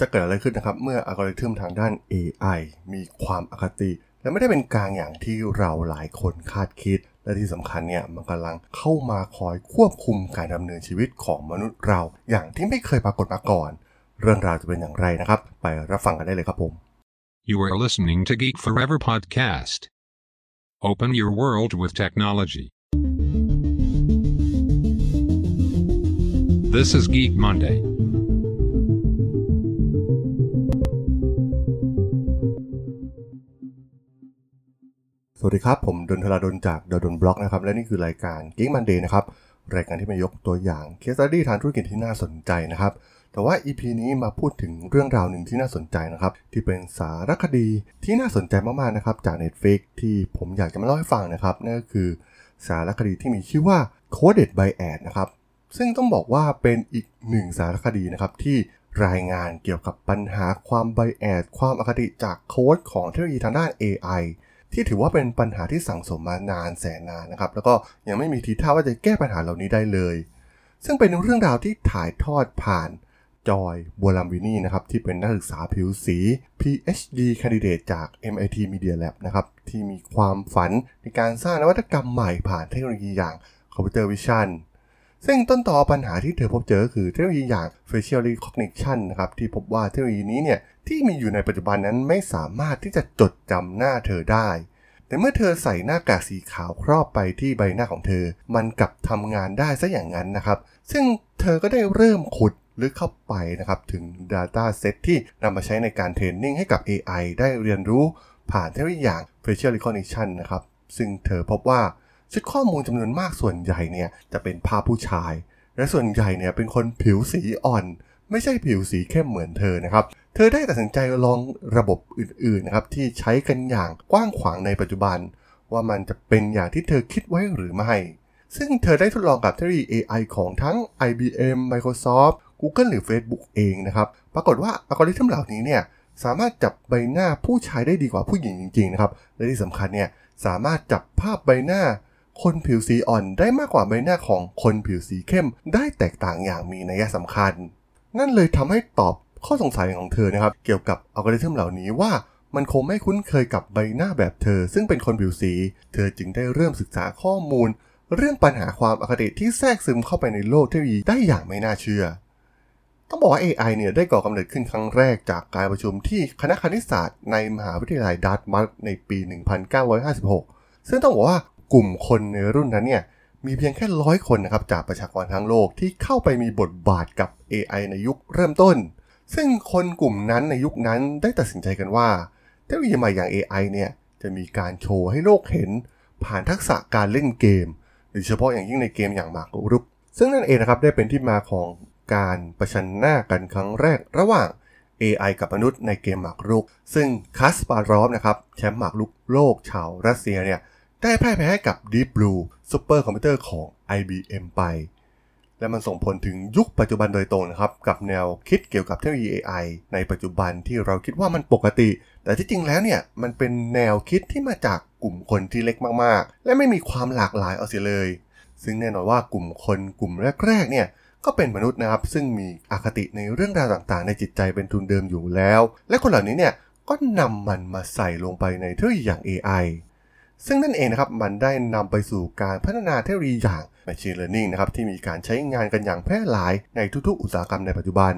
จะเกิดอะไรขึ้นนะครับ เมื่ออัลกอริทึมทางด้าน AI มีความอคติ และไม่ได้เป็นกลางอย่างที่เราหลายคนคาดคิด และที่สำคัญเนี่ยมันกำลังเข้ามาคอยควบคุมการดำเนินชีวิตของมนุษย์เรา อย่างที่ไม่เคยปรากฏมาก่อน เรื่องราวจะเป็นอย่างไรนะครับ ไปรับฟังกันได้เลยครับผม You are listening to Geek Forever podcast. Open your world with technology. This is Geek Monday. วัสดีครับ ผมดนทลาดนจากดดนบล็อกนะครับ และนี่คือรายการ Geek Monday นะครับ รายการที่มายกตัวอย่างเคส e ดี้ทางธุรกิจที่น่าสนใจนะครับ แต่ว่า EP นี้มาพูดถึงเรื่องราวหนึ่งที่น่าสนใจนะครับ ที่เป็นสารคดีที่น่าสนใจมากๆนะครับ จาก Netflix ที่ผมอยากจะมาเล่าให้ฟังนะครับนั่นก็คือสารคดีที่มีชื่อว่า Coded by Ad นะครับซึ่งต้องบอกว่าเป็นอีกหนึ่งสารคดีนะครับที่รายงานเกี่ยวกับปัญหาความไบแอดความอคติจากโค้ดของเทคโนโลยีทางด้าน AI ที่ถือว่าเป็นปัญหาที่สั่งสมมานานแสนนานนะครับ แล้วก็ยังไม่มีทีท่าว่าจะแก้ปัญหาเหล่านี้ได้เลย ซึ่งเป็นเรื่องราวที่ถ่ายทอดผ่านจอยบัวลัมวินี่นะครับที่เป็นนักศึกษาผิวสี PhD candidate จาก MIT Media Lab นะครับที่มีความฝันในการสร้างนวัตกรรมใหม่ผ่านเทคโนโลยีอย่าง computer vision ซึ่งต้นตอปัญหาที่เธอพบเจอคือเทคโนโลยีอย่าง facial recognition นะครับที่พบว่าเทคโนโลยีนี้เนี่ยที่มีอยู่ในปัจจุบันนั้นไม่สามารถที่จะจดจำหน้าเธอได้ แต่เมื่อเธอใส่หน้ากากสีขาวครอบไปที่ใบหน้าของเธอ มันกลับทำงานได้ซะอย่างนั้นนะครับ ซึ่งเธอก็ได้เริ่มขุดลึกเข้าไปนะครับถึง Data Set ที่นำมาใช้ในการเทรนนิ่งให้กับ AI ได้เรียนรู้ผ่านเทคโนโลยีอย่าง facial recognition นะครับซึ่งเธอพบว่า ชุดข้อมูลจำนวนมากส่วนใหญ่เนี่ยจะเป็นภาพผู้ชาย และส่วนใหญ่เนี่ยเป็นคนผิวสีอ่อน ไม่ใช่ผิวสีเข้มเหมือนเธอนะครับเธอได้ตัดสินใจลองระบบอื่นๆนะครับที่ใช้กันอย่างกว้างขวางในปัจจุบัน ว่ามันจะเป็นอย่างที่เธอคิดไว้หรือไม่ ซึ่งเธอได้ทดลองกับเทคโนโลยี AI ของทั้ง IBM Microsoft Google หรือ Facebook เองนะครับ ปรากฏว่าอัลกอริทึมเหล่านี้เนี่ยสามารถจับใบหน้าผู้ชายได้ดีกว่าผู้หญิงจริงๆนะครับ และที่สำคัญเนี่ยสามารถจับภาพใบหน้า คนผิวสีอ่อนได้มากกว่าใบหน้าของคนผิวสีเข้ม ได้แตกต่างอย่างมีนัยสำคัญ นั่นเลยทำให้ตอบข้อสงสัยของเธอนะครับ เกี่ยวกับอัลกอริทึมเหล่านี้ว่ามันคงไม่คุ้นเคยกับใบหน้าแบบเธอ ซึ่งเป็นคนผิวสี เธอจึงได้เริ่มศึกษาข้อมูล เรื่องปัญหาความอคติที่แทรกซึมเข้าไปในโลกเทคโนโลยีได้อย่างไม่น่าเชื่อ ต้องบอกว่า AI เนี่ยได้ก่อกำเนิดขึ้นครั้งแรกจากการประชุมที่คณะคณิตศาสตร์ในมหาวิทยาลัยดัตมัสในปี 1956 ซึ่งต้องบอกว่า กลุ่มคนในรุ่นนั้นเนี่ยมีเพียงแค่ร้อยคนนะครับจากประชากรทั้งโลกที่เข้าไปมีบทบาทกับ AI ในยุคเริ่มต้น ซึ่งคนกลุ่มนั้นในยุคนั้นได้ตัดสินใจกันว่าเทคโนโลยีใหม่อย่าง AI เนี่ยจะมีการโชว์ให้โลกเห็น ผ่านทักษะการเล่นเกมโดยเฉพาะอย่างยิ่งในเกมอย่างหมากรุก ซึ่งนั่นเองนะครับได้เป็นที่มาของการประชันหน้ากันครั้งแรกระหว่าง AI กับมนุษย์ในเกมหมากรุก ซึ่งคัสปารอฟนะครับแชมป์หมากรุกโลกชาวรัสเซียเนี่ย ได้พ่ายแพ้ให้กับ Deep Blue ซูเปอร์คอมพิวเตอร์ของ IBM ไป และมันส่งผลถึงยุคปัจจุบันโดยตรงนะครับ กับแนวคิดเกี่ยวกับเทคโนโลยี AI ในปัจจุบันที่เราคิดว่ามันปกติ แต่ที่จริงแล้วเนี่ย มันเป็นแนวคิดที่มาจากกลุ่มคนที่เล็กมากๆ และไม่มีความหลากหลายเอาเสียเลย ซึ่งแน่นอนว่ากลุ่มคนกลุ่มแรกๆเนี่ยก็เป็นมนุษย์นะครับ ซึ่งมีอคติในเรื่องราวต่างๆ ในจิตใจเป็นทุนเดิมอยู่แล้ว และคนเหล่านี้เนี่ยก็นำมันมาใส่ลงไปในเทคโนโลยีอย่าง AI ซึ่งนั่นเองนะครับมันได้นำไปสู่การพัฒนาเทคโนโลยีอย่าง Machine Learning นะครับที่มีการใช้งานกันอย่างแพร่หลายในทุกๆ อุตสาหกรรมในปัจจุบัน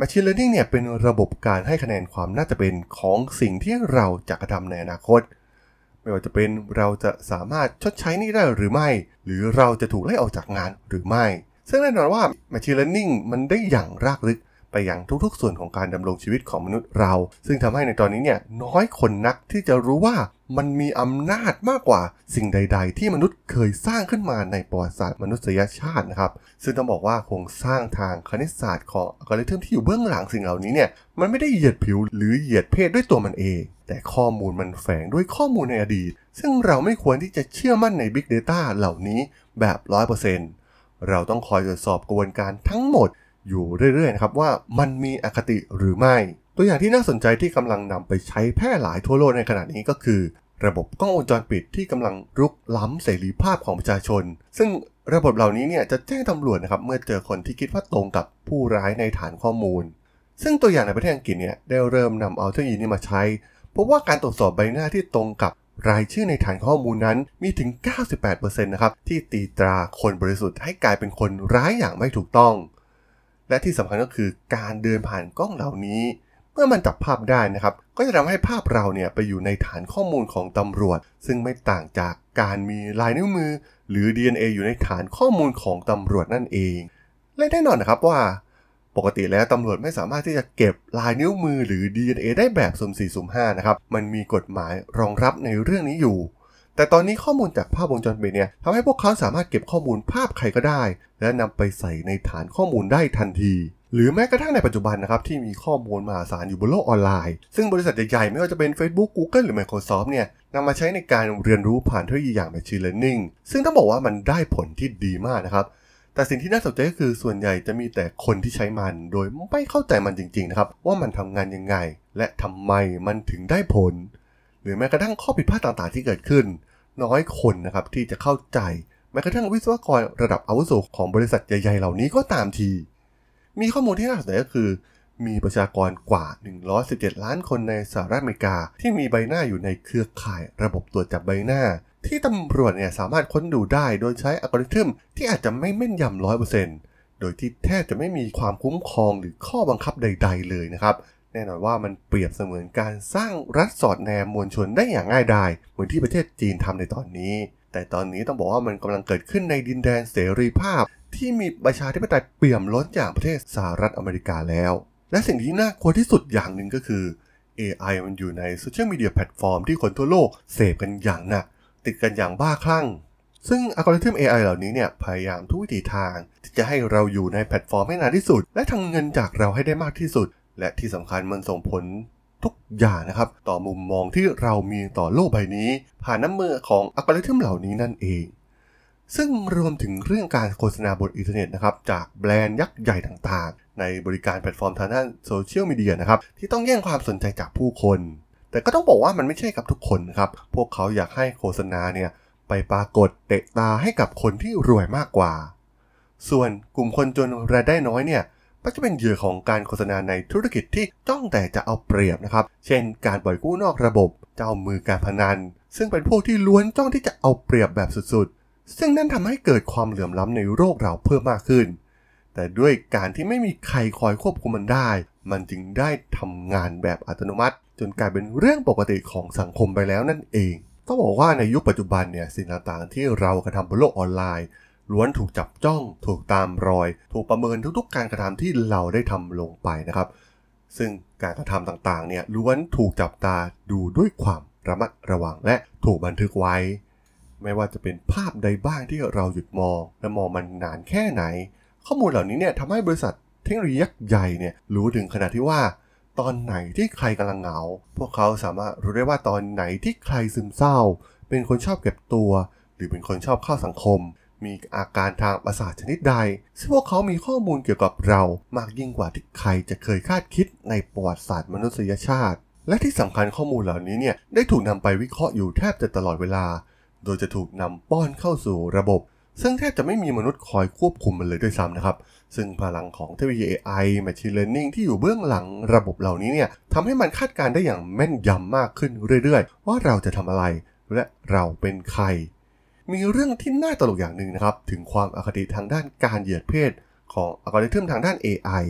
Machine Learning เนี่ยเป็นระบบการให้คะแนนความน่าจะเป็นของสิ่งที่เราจะกระทำในอนาคต ไม่ว่าจะเป็นเราจะสามารถชดใช้นี่ได้หรือไม่ หรือเราจะถูกไล่ออกจากงานหรือไม่ ซึ่งแน่นอนว่า Machine Learning มันได้อย่างรากลึก ไปอย่างทุกๆ ส่วนของการดำรงชีวิตของมนุษย์เรา ซึ่งทำให้ในตอนนี้เนี่ยน้อยคนนักที่จะรู้ว่ามันมีอำนาจมากกว่าสิ่งใด ๆ ที่มนุษย์เคยสร้างขึ้นมาในประวัติศาสตร์มนุษยชาตินะครับ ซึ่งต้องบอกว่าโครงสร้างทางคณิตศาสตร์ของอัลกอริทึมที่อยู่เบื้องหลังสิ่งเหล่านี้เนี่ยมันไม่ได้เหยียดผิวหรือเหยียดเพศด้วยตัวมันเอง แต่ข้อมูลมันแฝงด้วยข้อมูลในอดีต ซึ่งเราไม่ควรที่จะเชื่อมั่นใน Big Data เหล่านี้แบบ 100%เราต้องคอยตรวจสอบกระบวนการทั้งหมด อยู่เรื่อยๆนะครับว่ามันมีอคติหรือไม่ ตัวอย่างที่น่าสนใจที่กำลังนำไปใช้แพร่หลายทั่วโลกในขณะนี้ก็คือ ระบบกล้องวงจรปิดที่กำลังรุกล้ำเสรีภาพของประชาชน ซึ่งระบบเหล่านี้เนี่ยจะแจ้งตำรวจนะครับเมื่อเจอคนที่คิดว่าตรงกับผู้ร้ายในฐานข้อมูล ซึ่งตัวอย่างในประเทศอังกฤษเนี่ยได้เริ่มนำเอาเทคโนโลยีนี้มาใช้พบว่าการตรวจสอบใบหน้าที่ตรงกับรายชื่อในฐานข้อมูลนั้นมีถึง 98%นะครับที่ตีตราคนบริสุทธิ์ให้กลายเป็นคนร้ายอย่างไม่ถูกต้อง และที่สำคัญก็คือการเดินผ่านกล้องเหล่านี้ เมื่อมันจับภาพได้นะครับ ก็จะทำให้ภาพเราเนี่ยไปอยู่ในฐานข้อมูลของตำรวจ ซึ่งไม่ต่างจากการมีลายนิ้วมือ หรือ DNA อยู่ในฐานข้อมูลของตำรวจนั่นเอง และแน่นอนนะครับว่า ปกติแล้วตำรวจไม่สามารถที่จะเก็บลายนิ้วมือหรือ DNA ได้แบบสุ่ม4สุ่ม5นะครับ มันมีกฎหมายรองรับในเรื่องนี้อยู่ แต่ตอนนี้ข้อมูลจากภาพวงจรปิดเนี่ยทำให้พวกเขาสามารถเก็บข้อมูลภาพใครก็ได้ และนำไปใส่ในฐานข้อมูลได้ทันที หรือแม้กระทั่งในปัจจุบันนะครับที่มีข้อมูลมหาศาลอยู่บนโลกออนไลน์ ซึ่งบริษัทใหญ่ๆไม่ว่าจะเป็น Facebook Google หรือ Microsoft เนี่ยนำมาใช้ในการเรียนรู้ผ่านเทคโนโลยีอย่าง Machine Learning ซึ่งต้องบอกว่ามันได้ผลที่ดีมากนะครับแต่สิ่งที่น่าสนใจก็คือส่วนใหญ่จะมีแต่คนที่ใช้มัน โดยไม่เข้าใจมันจริงๆนะครับว่ามันทำงานยังไง และทำไมมันถึงได้ผล หรือแม้กระทั่งข้อผิดพลาดต่างๆที่เกิดขึ้น น้อยคนนะครับที่จะเข้าใจ แม้กระทั่งวิศวกรระดับอาวุโสของบริษัทใหญ่ๆเหล่านี้ก็ตามที มีข้อมูลที่น่าสนใจก็คือ มีประชากรกว่า 117 ล้านคนในสหรัฐอเมริกา ที่มีใบหน้าอยู่ในเครือข่ายระบบตรวจจับใบหน้า ที่ตำรวจเนี่ยสามารถค้นดูได้โดยใช้อัลกอริทึมที่อาจจะไม่แม่นยำร้อยเปอร์เซ็นต์โดยที่แทบจะไม่มีความคุ้มครองหรือข้อบังคับใด ๆ เลยนะครับ แน่นอนว่ามันเปรียบเสมือนการสร้างรัฐสอดแนมมวลชนได้อย่างง่ายดายเหมือนที่ประเทศจีนทำในตอนนี้ แต่ตอนนี้ต้องบอกว่ามันกำลังเกิดขึ้นในดินแดนเสรีภาพ ที่มีประชาธิปไตยเปี่ยมล้นอย่างประเทศสหรัฐอเมริกาแล้ว และสิ่งที่น่ากลัวที่สุดอย่างหนึ่งก็คือ AI มันอยู่ในโซเชียลมีเดียแพลตฟอร์มที่คนทั่วโลกเสพกันอย่างหนักติดกันอย่างบ้าคลั่ง ซึ่งอัลกอริทึม AI เหล่านี้เนี่ยพยายามทุกวิถีทางที่จะให้เราอยู่ในแพลตฟอร์มให้นานที่สุด และทำเงินจากเราให้ได้มากที่สุด และที่สำคัญมันส่งผลทุกอย่างนะครับ ต่อมุมมองที่เรามีต่อโลกใบนี้ ผ่านน้ำมือของอัลกอริทึมเหล่านี้นั่นเอง ซึ่งรวมถึงเรื่องการโฆษณาบนอินเทอร์เน็ตนะครับ จากแบรนด์ยักษ์ใหญ่ต่างๆ ในบริการแพลตฟอร์มทางด้านโซเชียลมีเดียนะครับ ที่ต้องแย่งความสนใจจากผู้คน แต่ก็ต้องบอกว่ามันไม่ใช่กับทุกคนครับ พวกเขาอยากให้โฆษณาเนี่ยไปปรากฏเตะตาให้กับคนที่รวยมากกว่า ส่วนกลุ่มคนจนรายได้น้อยเนี่ย มักจะเป็นเหยื่อของการโฆษณาในธุรกิจที่จ้องแต่จะเอาเปรียบนะครับ เช่น การปล่อยกู้นอกระบบ เจ้ามือการพนัน ซึ่งเป็นพวกที่ล้วนจ้องที่จะเอาเปรียบแบบสุดๆ ซึ่งนั่นทำให้เกิดความเหลื่อมล้ำในโลกเราเพิ่มมากขึ้น แต่ด้วยการที่ไม่มีใครคอยควบคุมมันได้ มันจึงได้ทำงานแบบอัตโนมัติ จนกลายเป็นเรื่องปกติของสังคมไปแล้วนั่นเองต้องบอกว่าในยุคปัจจุบันเนี่ยสิ่งต่างๆที่เรากระทำบนโลกออนไลน์ ล้วนถูกจับจ้อง ถูกตามรอย ถูกประเมินทุกๆ การกระทำที่เราได้ทำลงไปนะครับ ซึ่งการกระทำต่างๆ เนี่ยล้วนถูกจับตาดูด้วยความระมัดระวังและถูกบันทึกไว้ ไม่ว่าจะเป็นภาพใดบ้างที่เราหยุดมอง และมองมันนานแค่ไหน ข้อมูลเหล่านี้เนี่ยทำให้บริษัทเทคโนโลยียักษ์ใหญ่เนี่ยรู้ถึงขนาดที่ว่า ตอนไหนที่ใครกำลังเหงา พวกเขาสามารถรู้ได้ว่าตอนไหนที่ใครซึมเศร้า เป็นคนชอบเก็บตัว หรือเป็นคนชอบเข้าสังคม มีอาการทางประสาทชนิดใด ซึ่งพวกเขามีข้อมูลเกี่ยวกับเรามากยิ่งกว่าที่ใครจะเคยคาดคิดในประวัติศาสตร์มนุษยชาติ และที่สำคัญข้อมูลเหล่านี้เนี่ยได้ถูกนำไปวิเคราะห์อยู่แทบจะตลอดเวลา โดยจะถูกนำป้อนเข้าสู่ระบบ ซึ่งแทบจะไม่มีมนุษย์คอยควบคุมมันเลยด้วยซ้ำนะครับ ซึ่งพลังของเทคโนโลยี AI Machine Learning ที่อยู่เบื้องหลังระบบเหล่านี้เนี่ยทำให้มันคาดการณ์ได้อย่างแม่นยำมากขึ้นเรื่อยๆ ว่าเราจะทำอะไรและเราเป็นใคร มีเรื่องที่น่าตลกอย่างหนึ่งนะครับ ถึงความอคติทางด้านการเหยียดเพศ ของอัลกอริทึมทางด้าน AI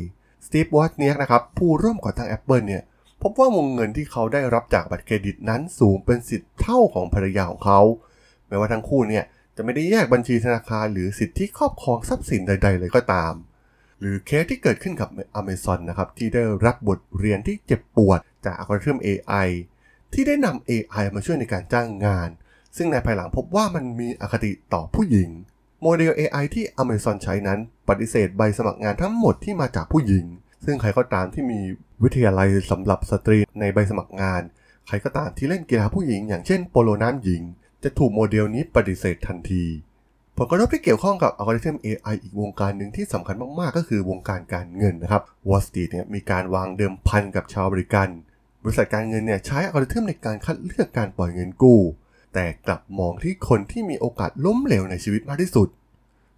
สตีฟวอตเนียกนะครับ ผู้ร่วมก่อตั้ง Apple เนี่ย พบว่าวงเงินที่เขาได้รับจากบัตรเครดิตนั้นสูงเป็นสิบเท่าของภรรยาของเขาแม้ว่าทั้งคู่เนี่ยจะไม่ได้แยกบัญชีธนาคารหรือสิทธิครอบครองทรัพย์สินใด ๆ เลยก็ตาม หรือเคสที่เกิดขึ้นกับ Amazon นะครับที่ได้รับบทเรียนที่เจ็บปวดจากอัลกอริทึม AI ที่ได้นำ AI มาช่วยในการจ้างงาน ซึ่งในภายหลังพบว่ามันมีอคติต่อผู้หญิง โมเดล AI ที่ Amazon ใช้นั้น ปฏิเสธใบสมัครงานทั้งหมดที่มาจากผู้หญิง ซึ่งใครก็ตามที่มีวิทยาลัยสำหรับสตรีในใบสมัครงาน ใครก็ตามที่เล่นกีฬาผู้หญิง อย่างเช่นโปโลน้ำหญิง จะถูกโมเดลนี้ปฏิเสธทันทีผลกระทบที่เกี่ยวข้องกับอัลกอริทึม AI อีกวงการหนึ่งที่สำคัญมาก ๆ ก็คือวงการการเงินนะครับ Wall Street เนี่ยมีการวางเดิมพันกับชาวบริการ บริษัทการเงินเนี่ยใช้อัลกอริทึมในการคัดเลือกการปล่อยเงินกู้ แต่กลับมองที่คนที่มีโอกาสล้มเหลวในชีวิตมากที่สุด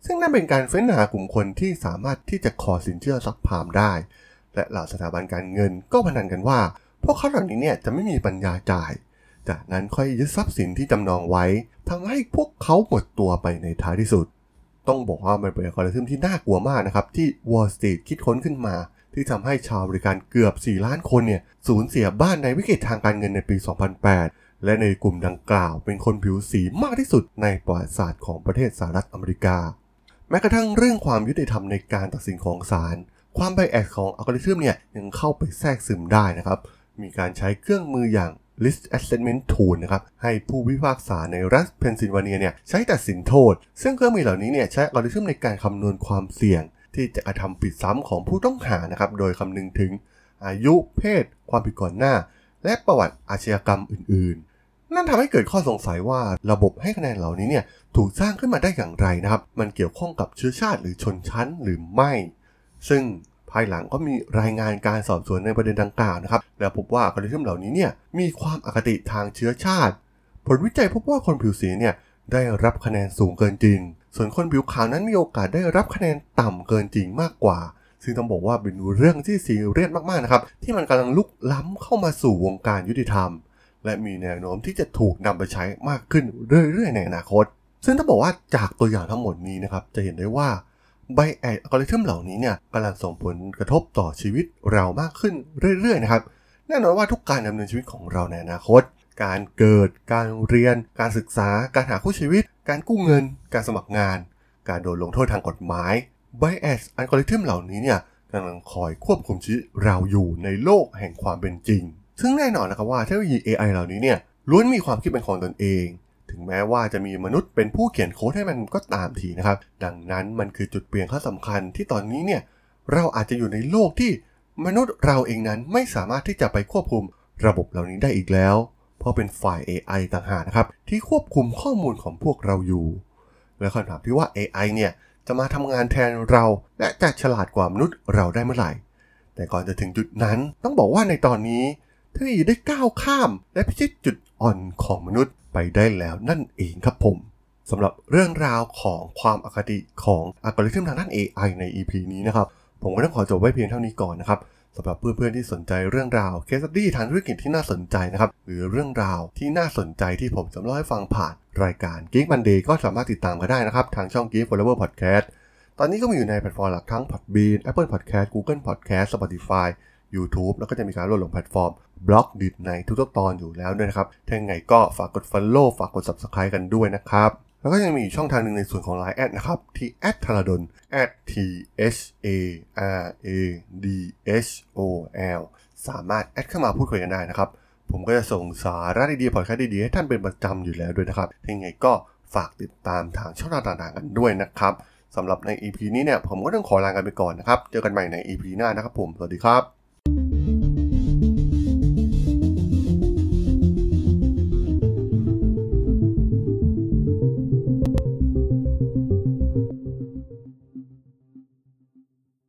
ซึ่งนั่นเป็นการเฟ้นหากลุ่มคนที่สามารถที่จะขอสินเชื่อซักพามได้ และเหล่าสถาบันการเงินก็พนันกันว่า พวกเขาเหล่านี้เนี่ยจะไม่มีปัญญาจ่าย จากนั้นค่อยยึดทรัพย์สินที่จำนองไว้ทำให้พวกเขาหมดตัวไปในท้ายที่สุด ต้องบอกว่ามันเป็นอัลกอริทึมที่น่ากลัวมากนะครับที่ Wall Street คิดค้นขึ้นมา ที่ทำให้ชาวบริการเกือบ 4 ล้านคนเนี่ยสูญเสียบ้านในวิกฤตทางการเงินในปี 2008 และในกลุ่มดังกล่าวเป็นคนผิวสีมากที่สุดในประวัติศาสตร์ของประเทศสหรัฐอเมริกา แม้กระทั่งเรื่องความยุติธรรมในการตัดสินของศาลความ bias ของอัลกอริทึมเนี่ยยังเข้าไปแทรกซึมได้นะครับ มีการใช้เครื่องมืออย่าง Risk Assessment Tool นะครับ ให้ผู้พิพากษาในรัฐเพนซิลเวเนียเนี่ยใช้ตัดสินโทษ ซึ่งเครื่องมือเหล่านี้เนี่ยใช้อัลกอริทึมในการคำนวณความเสี่ยง ที่จะกระทำผิดซ้ำของผู้ต้องหานะครับ โดยคำนึงถึงอายุเพศ ความผิดก่อนหน้า และประวัติอาชญากรรมอื่น นั่นทำให้เกิดข้อสงสัยว่าระบบให้คะแนนเหล่านี้เนี่ยถูกสร้างขึ้นมาได้อย่างไรนะครับ มันเกี่ยวข้องกับเชื้อชาติหรือชนชั้นหรือไม่ ซึ่งภายหลังก็มีรายงานการสอบสวนในประเด็นดังกล่าวนะครับ แล้วพบว่าอัลกอริทึมเหล่านี้เนี่ยมีความอคติทางเชื้อชาติ ผลวิจัยพบว่าคนผิวสีเนี่ยได้รับคะแนนสูงเกินจริง ส่วนคนผิวขาวนั้นมีโอกาสได้รับคะแนนต่ำเกินจริงมากกว่า ซึ่งต้องบอกว่าเป็นเรื่องที่ซีเรียสมากๆนะครับที่มันกำลังลุกล้ำเข้ามาสู่วงการยุติธรรม และมีแนวโน้มที่จะถูกนำไปใช้มากขึ้นเรื่อยๆในอนาคต ซึ่งต้องบอกว่าจากตัวอย่างทั้งหมดนี้นะครับ จะเห็นได้ว่า bias อัลกอริทึมเหล่านี้เนี่ยกำลังส่งผลกระทบต่อชีวิตเรามากขึ้นเรื่อยๆนะครับ แน่นอนว่าทุกการดำเนินชีวิตของเราในอนาคต การเกิด การเรียน การศึกษา การหาคู่ชีวิต การกู้เงิน การสมัครงาน การโดนลงโทษทางกฎหมาย bias อัลกอริทึมเหล่านี้เนี่ยกำลังคอยควบคุมชีวิตเราอยู่ในโลกแห่งความเป็นจริง ซึ่งแน่นอนนะครับว่าเทคโนโลยี AI เหล่านี้เนี่ยล้วนมีความคิดเป็นของตนเอง ถึงแม้ว่าจะมีมนุษย์เป็นผู้เขียนโค้ดให้มันก็ตามทีนะครับ ดังนั้นมันคือจุดเปลี่ยนข้อสำคัญที่ตอนนี้เนี่ยเราอาจจะอยู่ในโลกที่มนุษย์เราเองนั้นไม่สามารถที่จะไปควบคุมระบบเหล่านี้ได้อีกแล้ว เพราะเป็นฝ่าย AI ต่างหากนะครับ ที่ควบคุมข้อมูลของพวกเราอยู่ และคำถามที่ว่า AI เนี่ยจะมาทำงานแทนเรา และจะฉลาดกว่ามนุษย์เราได้เมื่อไหร่ แต่ก่อนจะถึงจุดนั้นต้องบอกว่าในตอนนี้ ทคโนโลยีได้ก้าวข้าม และพิชิตจุดอ่อนของมนุษย์ไปได้แล้วนั่นเองครับผมสำหรับเรื่องราวของความอคติของอัลกอริทึมทางด้าน AI ใน EP นี้นะครับ ผมก็ต้องขอจบไว้เพียงเท่านี้ก่อนนะครับสำหรับเพื่อนๆที่สนใจเรื่องราวเคสตี้ทางธุรกิจที่น่าสนใจนะครับ หรือเรื่องราวที่น่าสนใจที่ผมจะเล่าให้ฟังผ่านรายการ Geek Monday ก็สามารถติดตามกันได้นะครับ ทางช่อง Geek Forever Podcast ตอนนี้ก็มีอยู่ในแพลตฟอร์มหลักทั้ง Podbean Apple Podcast Google Podcast Spotify YouTube แล้วก็จะมีการโหลดลงแพลตฟอร์ม Blockdit ในทุกๆตอนอยู่แล้วด้วยนะครับ ถ้าอย่างไงก็ฝากกด Follow ฝากกด Subscribe กันด้วยนะครับ แล้วก็ยังมีช่องทางหนึ่งในส่วนของ Line add นะครับ ที่ t h a r a d o n t h a r a d h o l สามารถ add เข้ามาพูดคุยกันได้นะครับ ผมก็จะส่งสาระดีๆพอดแคสต์ดีๆให้ท่านเป็นประจำอยู่แล้วด้วยนะครับถ้าอย่างไงก็ฝากติดตามทางช่องทางต่างๆกันด้วยนะครับสำหรับใน EP นี้เนี่ยผมก็ต้องขอลากันไปก่อนนะครับ เจอกันใหม่ใน EP หน้านะครับผม สวัสดีครับ